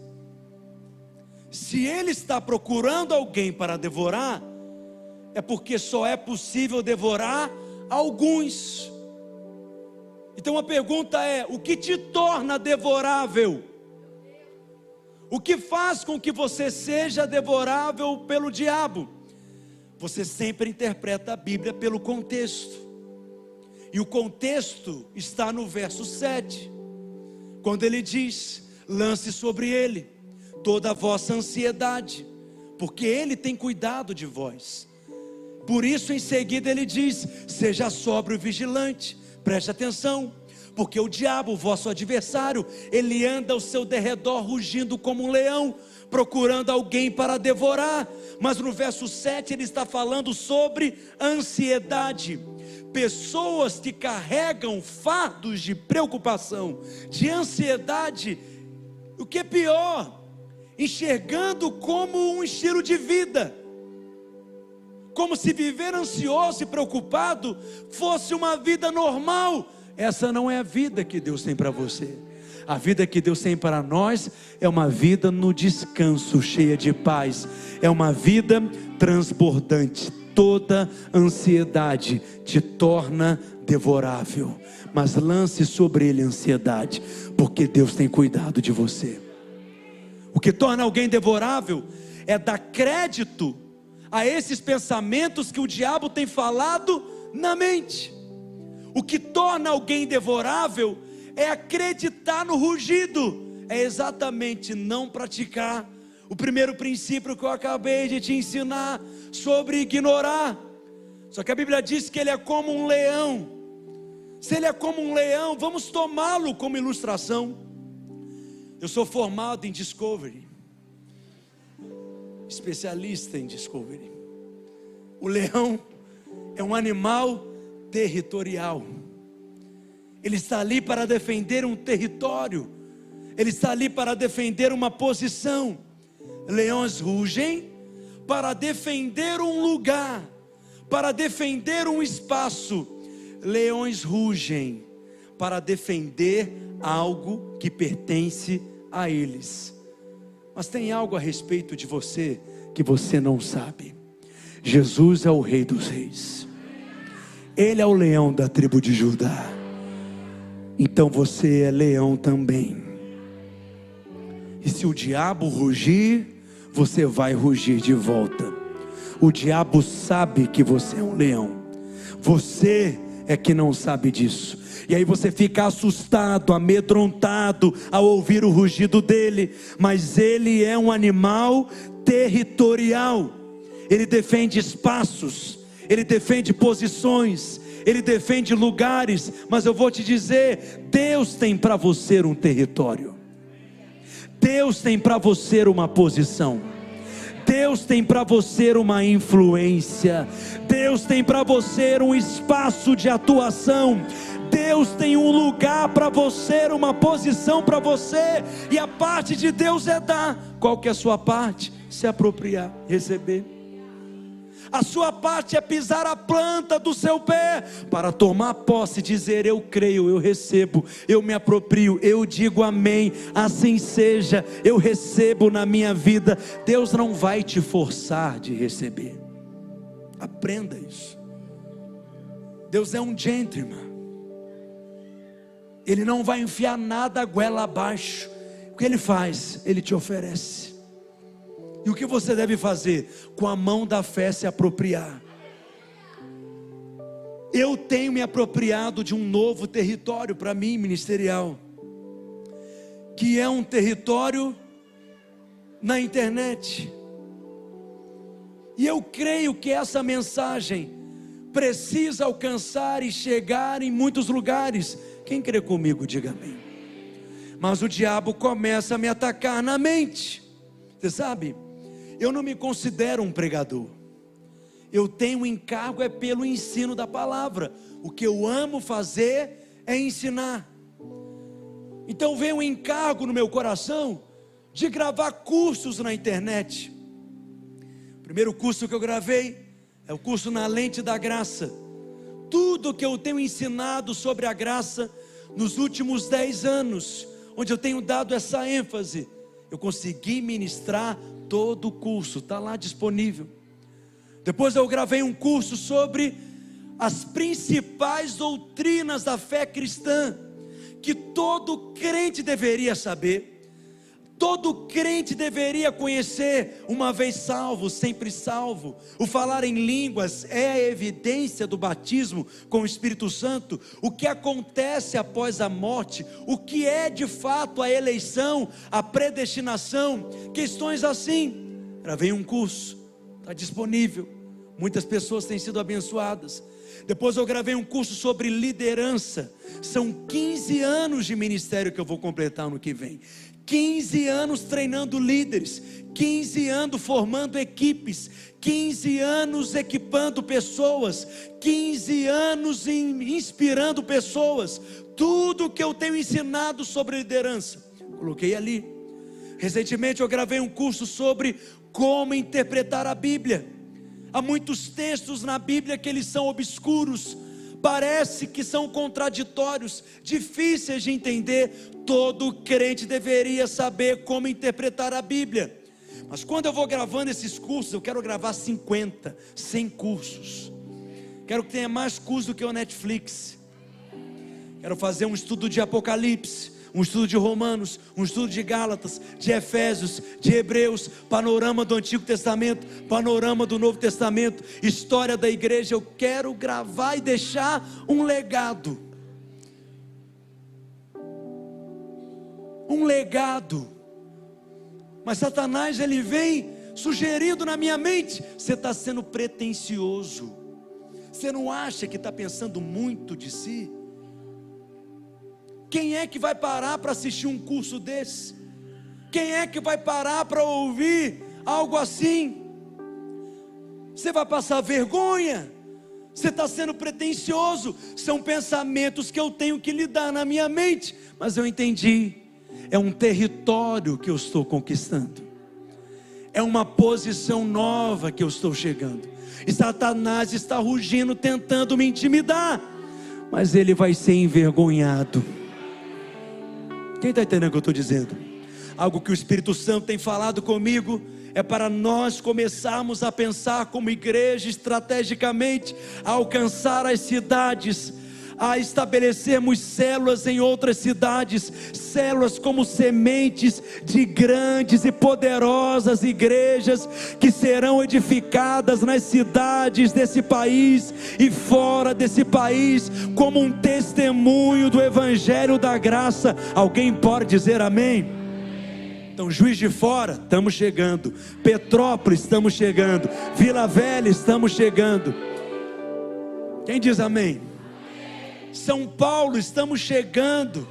Se ele está procurando alguém para devorar, é porque só é possível devorar alguns. Então a pergunta é: o que te torna devorável? O que faz com que você seja devorável pelo diabo? Você sempre interpreta a Bíblia pelo contexto. E o contexto está no verso 7, quando ele diz: lance sobre ele toda a vossa ansiedade, porque ele tem cuidado de vós. Por isso, em seguida, ele diz: seja sóbrio e vigilante, preste atenção, porque o diabo, vosso adversário, ele anda ao seu derredor rugindo como um leão, procurando alguém para devorar. Mas no verso 7 ele está falando sobre ansiedade pessoas que carregam fardos de preocupação, de ansiedade, o que é pior, enxergando como um estilo de vida, como se viver ansioso e preocupado fosse uma vida normal. Essa não é a vida que Deus tem para você. A vida que Deus tem para nós é uma vida no descanso, cheia de paz, é uma vida transbordante, toda ansiedade te torna devorável, mas lance sobre ele ansiedade, porque Deus tem cuidado de você. O que torna alguém devorável é dar crédito a esses pensamentos que o diabo tem falado na mente. O que torna alguém devorável é acreditar no rugido, é exatamente não praticar o primeiro princípio que eu acabei de te ensinar sobre ignorar. Só que a Bíblia diz que ele é como um leão. Se ele é como um leão, vamos tomá-lo como ilustração. Eu sou formado em Discovery, especialista em Discovery. O leão é um animal territorial. Ele está ali para defender um território. Ele está ali para defender uma posição. Leões rugem para defender um lugar, para defender um espaço. Leões rugem para defender algo que pertence a eles. Mas tem algo a respeito de você que você não sabe. Jesus é o Rei dos Reis. Ele é o leão da tribo de Judá. Então você é leão também. E se o diabo rugir, você vai rugir de volta. O diabo sabe que você é um leão. Você é que não sabe disso. E aí você fica assustado, amedrontado ao ouvir o rugido dele, mas ele é um animal territorial. Ele defende espaços, ele defende posições, ele defende lugares, mas eu vou te dizer, Deus tem para você um território. Deus tem para você uma posição. Deus tem para você uma influência, Deus tem para você um espaço de atuação, Deus tem um lugar para você, uma posição para você, e a parte de Deus é dar. Qual que é a sua parte? Se apropriar, receber. A sua parte é pisar a planta do seu pé para tomar posse, dizer: Eu creio, eu recebo, eu me aproprio, eu digo amém, assim seja, eu recebo na minha vida. Deus não vai te forçar de receber, aprenda isso. Deus é um gentleman, Ele não vai enfiar nada a goela abaixo, o que Ele faz? Ele te oferece. E o que você deve fazer? Com a mão da fé se apropriar. Eu tenho me apropriado de um novo território para mim, ministerial, que é um território na internet. E eu creio que essa mensagem precisa alcançar e chegar em muitos lugares. Quem crê comigo, diga amém. Mas o diabo começa a me atacar na mente. Você sabe? Eu não me considero um pregador. Eu tenho um encargo é pelo ensino da palavra. O que eu amo fazer é ensinar. Então veio um encargo no meu coração de gravar cursos na internet. O primeiro curso que eu gravei é o curso na lente da graça. Tudo que eu tenho ensinado sobre a graça nos últimos dez anos, onde eu tenho dado essa ênfase, eu consegui ministrar todo o curso, está lá disponível. Depois eu gravei um curso sobre as principais doutrinas da fé cristã, que todo crente deveria saber. Todo crente deveria conhecer, uma vez salvo, sempre salvo. O falar em línguas é a evidência do batismo com o Espírito Santo. O que acontece após a morte, o que é de fato a eleição, a predestinação, questões assim. Gravei um curso, está disponível. Muitas pessoas têm sido abençoadas. Depois eu gravei um curso sobre liderança. São 15 anos de ministério que eu vou completar no que vem. 15 anos treinando líderes, 15 anos formando equipes, 15 anos equipando pessoas, 15 anos inspirando pessoas. Tudo que eu tenho ensinado sobre liderança, coloquei ali. Recentemente eu gravei um curso sobre como interpretar a Bíblia. Há muitos textos na Bíblia que eles são obscuros, parece que são contraditórios, difíceis de entender. Todo crente deveria saber como interpretar a Bíblia. Mas quando eu vou gravando esses cursos, eu quero gravar 50, 100 cursos. Quero que tenha mais cursos do que o Netflix. Quero fazer um estudo de Apocalipse, um estudo de Romanos, um estudo de Gálatas, de Efésios, de Hebreus, panorama do Antigo Testamento, panorama do Novo Testamento, história da igreja. Eu quero gravar e deixar um legado. Um legado. Mas Satanás ele vem sugerindo na minha mente: você está sendo pretensioso. Você não acha que está pensando muito de si? Quem é que vai parar para assistir um curso desse? Quem é que vai parar para ouvir algo assim? Você vai passar vergonha, Você está sendo pretensioso. São pensamentos que eu tenho que lidar na minha mente. Mas eu entendi. É um território que eu estou conquistando. É uma posição nova que eu estou chegando. E Satanás está rugindo, tentando me intimidar. Mas ele vai ser envergonhado. Quem está entendendo o que eu estou dizendo? Algo que o Espírito Santo tem falado comigo é para nós começarmos a pensar como igreja estrategicamente, a alcançar as cidades, a estabelecermos células em outras cidades, células como sementes de grandes e poderosas igrejas que serão edificadas nas cidades desse país e fora desse país, como um testemunho do Evangelho da Graça. Alguém pode dizer amém? Então, Juiz de Fora, estamos chegando. Petrópolis, estamos chegando. Vila Velha, estamos chegando. Quem diz amém? São Paulo, estamos chegando.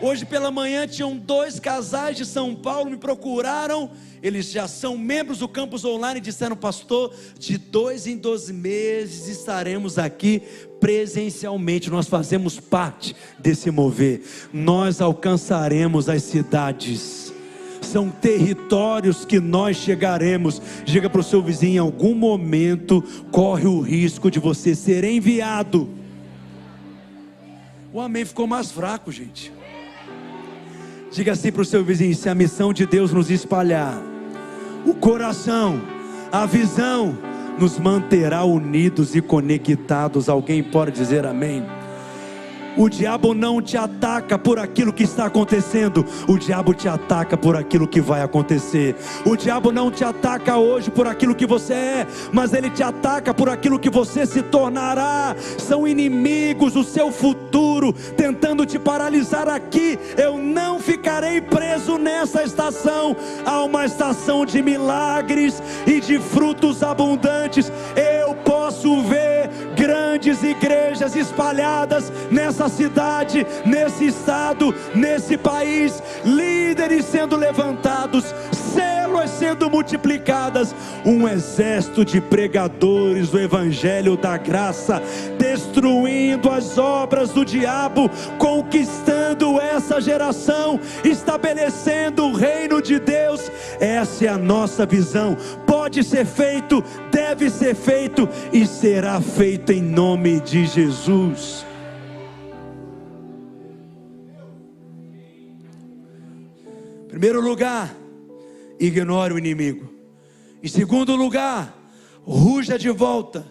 Hoje pela manhã tinham dois casais de São Paulo me procuraram. Eles já são membros do campus online e disseram, pastor, de dois em dois meses estaremos aqui presencialmente. Nós fazemos parte desse mover. Nós alcançaremos as cidades são territórios que nós chegaremos. Diga para o seu vizinho: em algum momento corre o risco de você ser enviado. O amém ficou mais fraco, gente. Diga assim para o seu vizinho: se a missão de Deus nos espalhar, o coração, a visão, nos manterá unidos e conectados. Alguém pode dizer amém? O diabo não te ataca por aquilo que está acontecendo, o diabo te ataca por aquilo que vai acontecer. O diabo não te ataca hoje por aquilo que você é, mas ele te ataca por aquilo que você se tornará. São inimigos do seu futuro, tentando te paralisar aqui. Eu não ficarei preso nessa estação. Há uma estação de milagres e de frutos abundantes. Eu posso ver grandes igrejas espalhadas nessa cidade, nesse estado, nesse país, líderes sendo levantados, células sendo multiplicadas, um exército de pregadores do evangelho da graça, destruindo as obras do diabo, conquistando essa geração, estabelecendo o reino de Deus. Essa é a nossa visão. Pode ser feito, deve ser feito e será feito em nome de Jesus. Primeiro lugar, ignore o inimigo. Em segundo lugar, ruja de volta.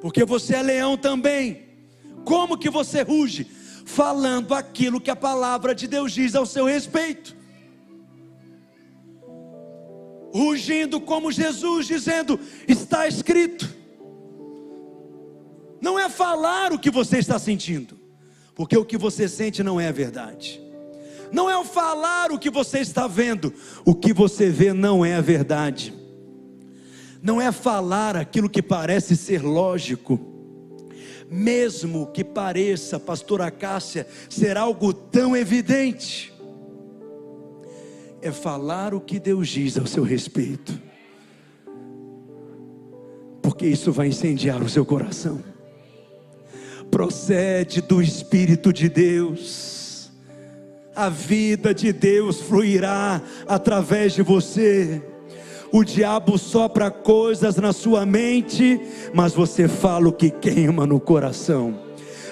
Porque você é leão também. Como que você ruge? Falando aquilo que a palavra de Deus diz ao seu respeito. Rugindo como Jesus, dizendo: está escrito. Não é falar o que você está sentindo, porque o que você sente não é verdade. Não é o falar o que você está vendo, o que você vê não é a verdade, não é falar aquilo que parece ser lógico, mesmo que pareça, pastora Cássia, ser algo tão evidente, é falar o que Deus diz ao seu respeito, porque isso vai incendiar o seu coração, procede do Espírito de Deus a vida de Deus fluirá através de você. O diabo sopra coisas na sua mente, mas você fala o que queima no coração.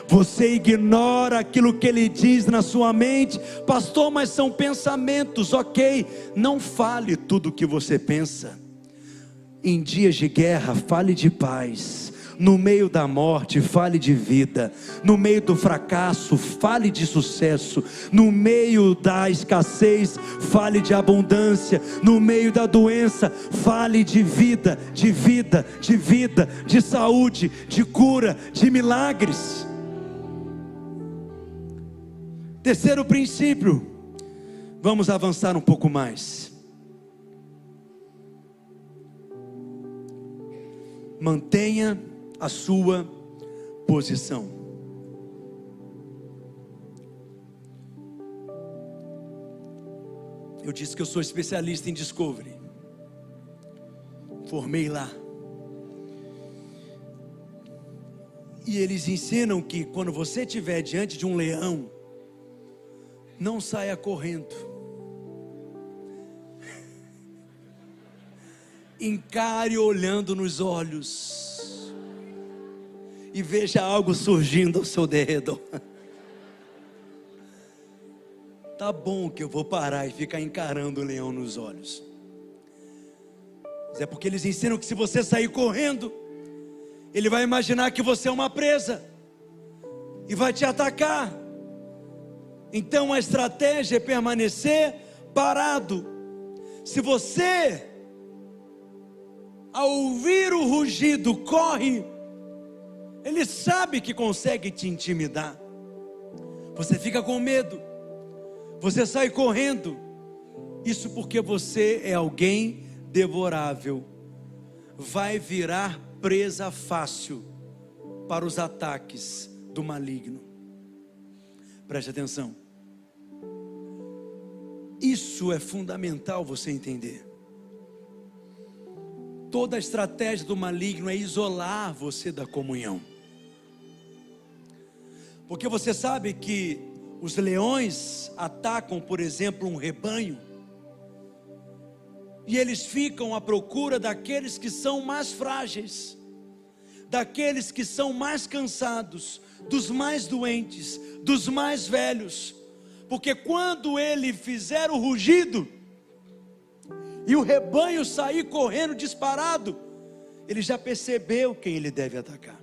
Você ignora aquilo que ele diz na sua mente, pastor, mas são pensamentos, ok. Não fale tudo o que você pensa. Em dias de guerra, fale de paz no meio da morte, fale de vida. No meio do fracasso, fale de sucesso. No meio da escassez, fale de abundância. No meio da doença, fale de vida, de vida, de vida, de saúde, de cura, de milagres. Terceiro princípio, vamos avançar um pouco mais. Mantenha a sua posição. Eu disse que eu sou especialista em Discovery. Formei lá. E eles ensinam que quando você estiver diante de um leão, não saia correndo. Encare olhando nos olhos e veja algo surgindo ao seu derredor. Tá bom que eu vou parar e ficar encarando o leão nos olhos. Mas é porque eles ensinam que se você sair correndo, ele vai imaginar que você é uma presa e vai te atacar. Então a estratégia é permanecer parado. Se você, ao ouvir o rugido, corre, ele sabe que consegue te intimidar. Você fica com medo, você sai correndo. Isso porque você é alguém devorável. Vai virar presa fácil para os ataques do maligno. Preste atenção. Isso é fundamental você entender. Toda a estratégia do maligno é isolar você da comunhão. Porque você sabe que os leões atacam, por exemplo, um rebanho, e eles ficam à procura daqueles que são mais frágeis, daqueles que são mais cansados, dos mais doentes, dos mais velhos, porque quando ele fizer o rugido e o rebanho sair correndo disparado, ele já percebeu quem ele deve atacar.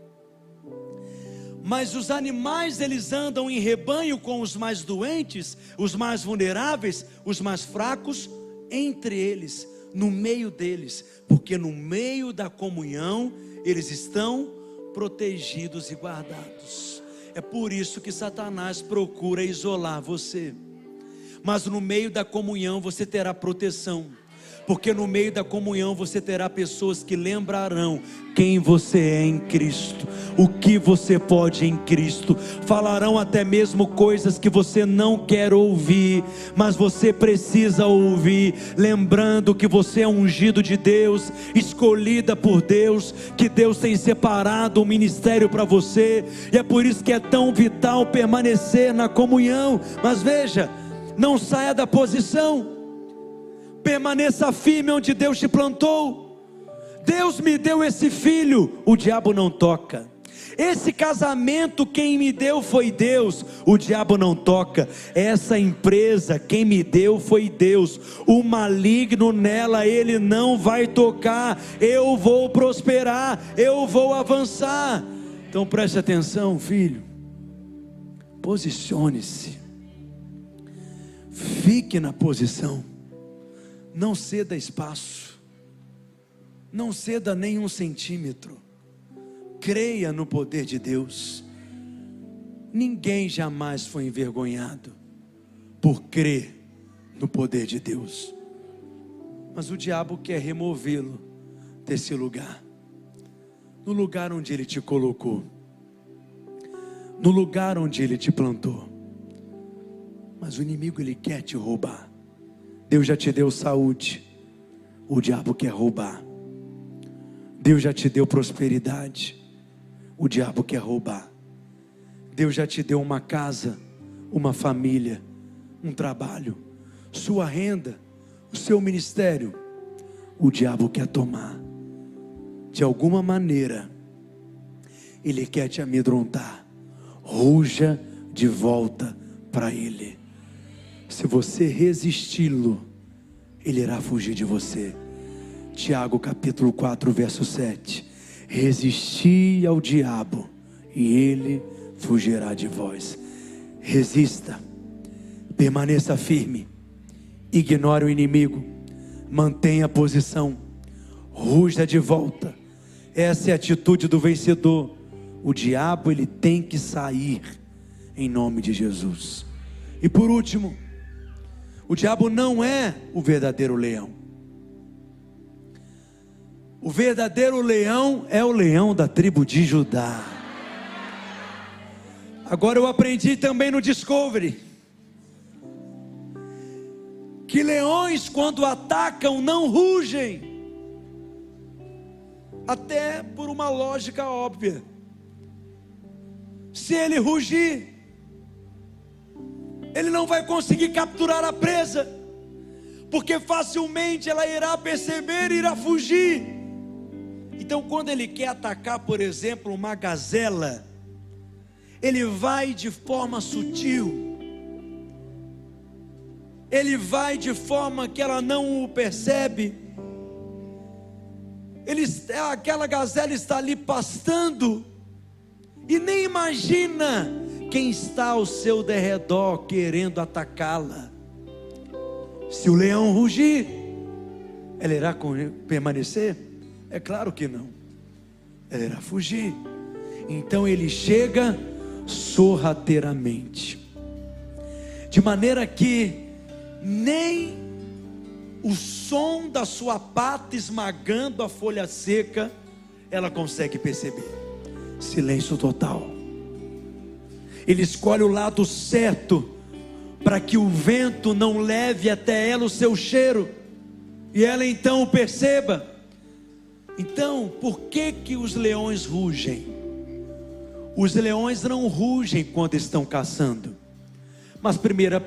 Mas os animais eles andam em rebanho com os mais doentes, os mais vulneráveis, os mais fracos, entre eles, no meio deles, porque no meio da comunhão eles estão protegidos e guardados. É por isso que Satanás procura isolar você. Mas no meio da comunhão você terá proteção porque no meio da comunhão você terá pessoas que lembrarão quem você é em Cristo, o que você pode em Cristo, falarão até mesmo coisas que você não quer ouvir, mas você precisa ouvir, lembrando que você é ungido de Deus, escolhida por Deus, que Deus tem separado um ministério para você, e é por isso que é tão vital permanecer na comunhão. Mas veja, não saia da posição permaneça firme onde Deus te plantou. Deus me deu esse filho, o diabo não toca. Esse casamento quem me deu foi Deus, o diabo não toca. Essa empresa quem me deu foi Deus. O maligno nela ele não vai tocar. Eu vou prosperar, eu vou avançar. Então preste atenção, filho. Posicione-se. Fique na posição. Não ceda espaço, não ceda nem um centímetro, creia no poder de Deus. Ninguém jamais foi envergonhado por crer no poder de Deus, mas o diabo quer removê-lo desse lugar, no lugar onde ele te colocou, no lugar onde ele te plantou. Mas o inimigo ele quer te roubar. Deus já te deu saúde, o diabo quer roubar. Deus já te deu prosperidade, o diabo quer roubar. Deus já te deu uma casa, uma família, um trabalho, sua renda, o seu ministério, o diabo quer tomar. De alguma maneira, ele quer te amedrontar. Ruja de volta para ele. Se você resisti-lo, ele irá fugir de você. Tiago capítulo 4, verso 7. Resisti ao diabo, e ele fugirá de vós. Resista, permaneça firme, ignore o inimigo, mantenha a posição, ruja de volta. Essa é a atitude do vencedor. O diabo ele tem que sair em nome de Jesus. E por último, o diabo não é o verdadeiro leão. O verdadeiro leão é o leão da tribo de Judá. Agora eu aprendi também no Discovery que leões, quando atacam, não rugem, até por uma lógica óbvia. Se ele rugir, ele não vai conseguir capturar a presa, porque facilmente ela irá perceber e irá fugir. Então, quando ele quer atacar, por exemplo, uma gazela, ele vai de forma sutil, ele vai de forma que ela não o percebe. Ele, aquela gazela está ali pastando e nem imagina quem está ao seu derredor querendo atacá-la. Se o leão rugir, ela irá permanecer? É claro que não. Ela fugir. Então ele chega sorrateiramente, de maneira que nem o som da sua pata esmagando a folha seca, ela consegue perceber. Silêncio total. Ele escolhe o lado certo, para que o vento não leve até ela o seu cheiro, e ela então o perceba. Então, por que que os leões rugem? Os leões não rugem quando estão caçando. Mas 1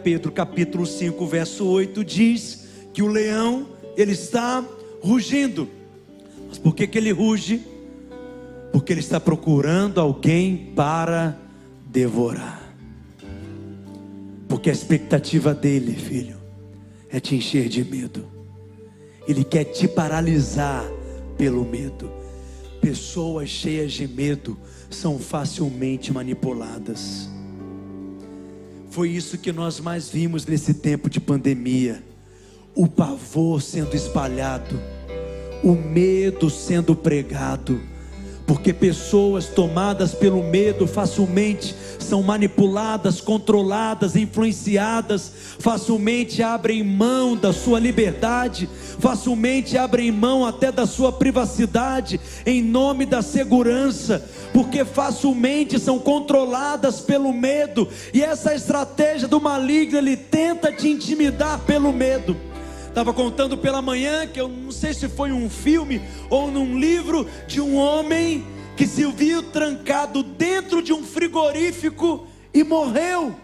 Pedro capítulo 5, verso 8 diz que o leão, ele está rugindo. Mas por que que ele ruge? Porque ele está procurando alguém para devorar. Porque a expectativa dele, filho, é te encher de medo. Ele quer te paralisar pelo medo. Pessoas cheias de medo são facilmente manipuladas. Foi isso que nós mais vimos nesse tempo de pandemia: o pavor sendo espalhado, o medo sendo pregado, porque pessoas tomadas pelo medo facilmente são manipuladas, controladas, influenciadas, facilmente abrem mão da sua liberdade, facilmente abrem mão até da sua privacidade, em nome da segurança, porque facilmente são controladas pelo medo, e essa estratégia do maligno, ele tenta te intimidar pelo medo. Estava contando pela manhã que eu não sei se foi um filme ou num livro de um homem que se viu trancado dentro de um frigorífico e morreu.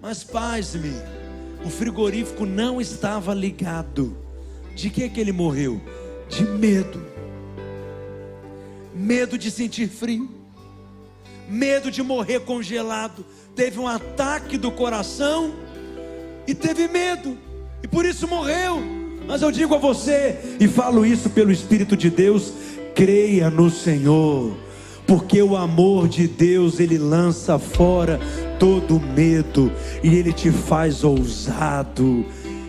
Mas pasme, o frigorífico não estava ligado. De que que ele morreu? De medo. Medo de sentir frio. Medo de morrer congelado. Teve um ataque do coração e teve medo. E por isso morreu. Mas eu digo a você, e falo isso pelo Espírito de Deus, creia no Senhor, porque o amor de Deus ele lança fora todo medo e ele te faz ousado.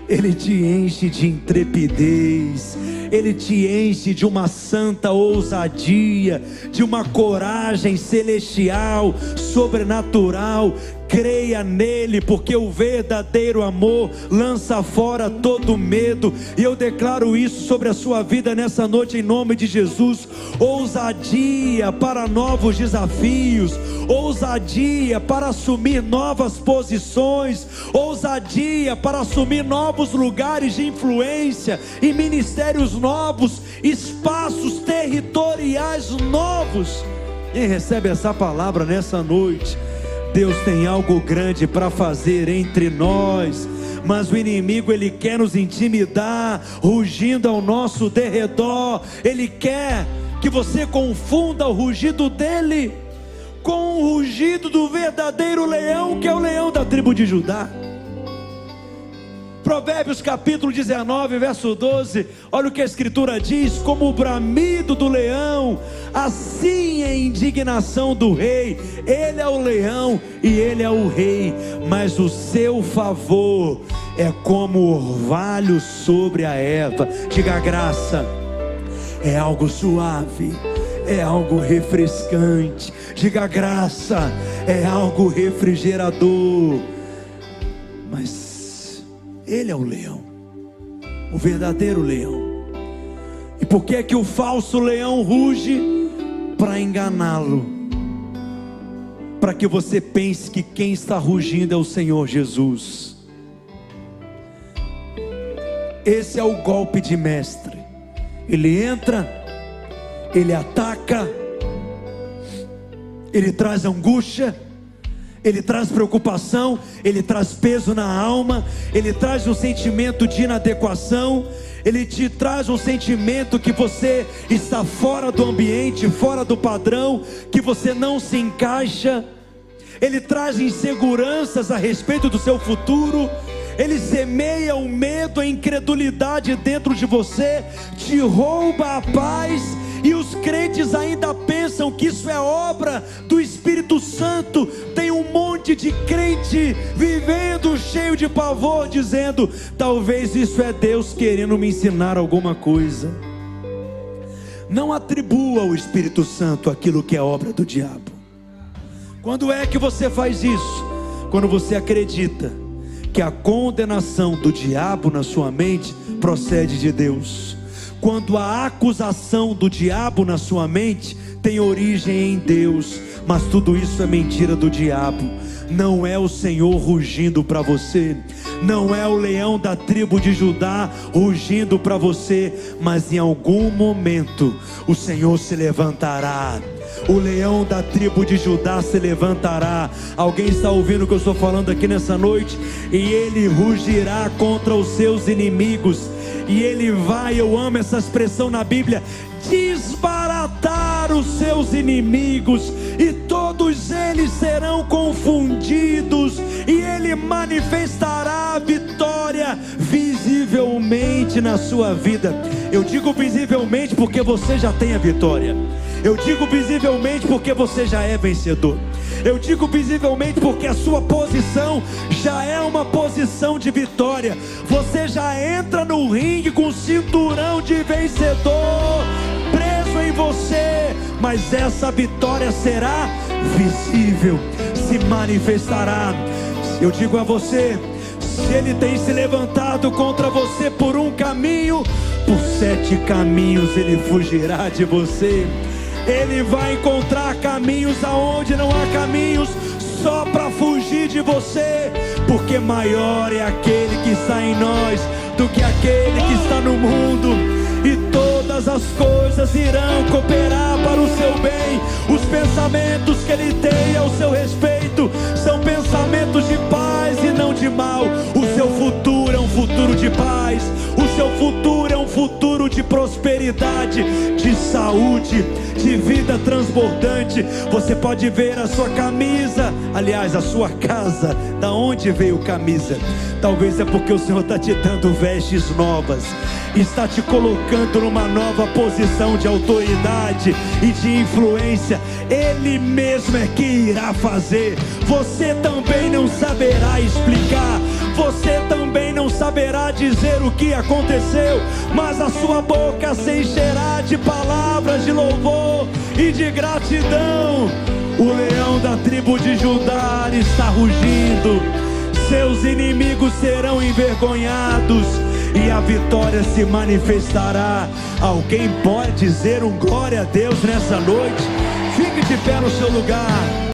Ele te enche de intrepidez, Ele te enche de uma santa ousadia, de uma coragem celestial, sobrenatural, creia nele, porque o verdadeiro amor lança fora todo medo, e eu declaro isso sobre a sua vida nessa noite, em nome de Jesus. Ousadia para novos desafios, ousadia para assumir novas posições, ousadia para assumir novos lugares de influência e ministérios novos, espaços territoriais novos. Quem recebe essa palavra nessa noite? Deus tem algo grande para fazer entre nós. Mas o inimigo ele quer nos intimidar, rugindo ao nosso derredor. Ele quer que você confunda o rugido dele com o rugido do verdadeiro leão, que é o leão da tribo de Judá. Provérbios capítulo 19, verso 12. Olha o que a Escritura diz: como o bramido do leão, assim é a indignação do rei. Ele é o leão e ele é o rei, mas o seu favor é como o orvalho sobre a erva. Diga graça, é algo suave, é algo refrescante. Diga graça, é algo refrigerador. Mas ele é o leão, o verdadeiro leão. E por que é que o falso leão ruge? Para enganá-lo, para que você pense que quem está rugindo é o Senhor Jesus. Esse é o golpe de mestre. Ele entra, ele ataca, ele traz angústia, ele traz preocupação, ele traz peso na alma, ele traz um sentimento de inadequação, ele te traz um sentimento que você está fora do ambiente, fora do padrão, que você não se encaixa, ele traz inseguranças a respeito do seu futuro, ele semeia o medo, a incredulidade dentro de você, te rouba a paz e os crentes ainda pensam que isso é obra do Espírito Santo. Tem um monte de crente vivendo cheio de pavor, dizendo: talvez isso é Deus querendo me ensinar alguma coisa. Não atribua ao Espírito Santo aquilo que é obra do diabo. Quando é que você faz isso? Quando você acredita que a condenação do diabo na sua mente procede de Deus quando a acusação do diabo na sua mente tem origem em Deus, mas tudo isso é mentira do diabo. Não é o Senhor rugindo para você, não é o leão da tribo de Judá rugindo para você, mas em algum momento o Senhor se levantará o leão da tribo de Judá se levantará. Alguém está ouvindo o que eu estou falando aqui nessa noite? E ele rugirá contra os seus inimigos e ele vai, eu amo essa expressão na Bíblia, desbaratar os seus inimigos, e todos eles serão confundidos, e ele manifestará a vitória visivelmente na sua vida. Eu digo visivelmente porque você já tem a vitória. Eu digo visivelmente porque você já é vencedor. Eu digo visivelmente porque a sua posição já é uma posição de vitória. Você já entra no ringue com cinturão de vencedor preso em você, mas essa vitória será visível, se manifestará. Eu digo a você, se ele tem se levantado contra você por um caminho, por sete caminhos ele fugirá de você ele vai encontrar caminhos aonde não há caminhos, só para fugir de você, porque maior é aquele que está em nós do que aquele que está no mundo, e todas as coisas irão cooperar para o seu bem. Os pensamentos que ele tem ao seu respeito são pensamentos de paz e não de mal. O seu futuro futuro de paz, o seu futuro é um futuro de prosperidade, de saúde de vida transbordante. Você pode ver a sua camisa, aliás, a sua casa. Da onde veio camisa? Talvez é porque o Senhor está te dando vestes novas, está te colocando numa nova posição de autoridade e de influência. Ele mesmo é que irá fazer. Você também não saberá explicar. Você também não saberá dizer o que aconteceu, mas a sua boca se encherá de palavras de louvor e de gratidão. O leão da tribo de Judá está rugindo, seus inimigos serão envergonhados e a vitória se manifestará. Alguém pode dizer um glória a Deus nessa noite? Fique de pé no seu lugar.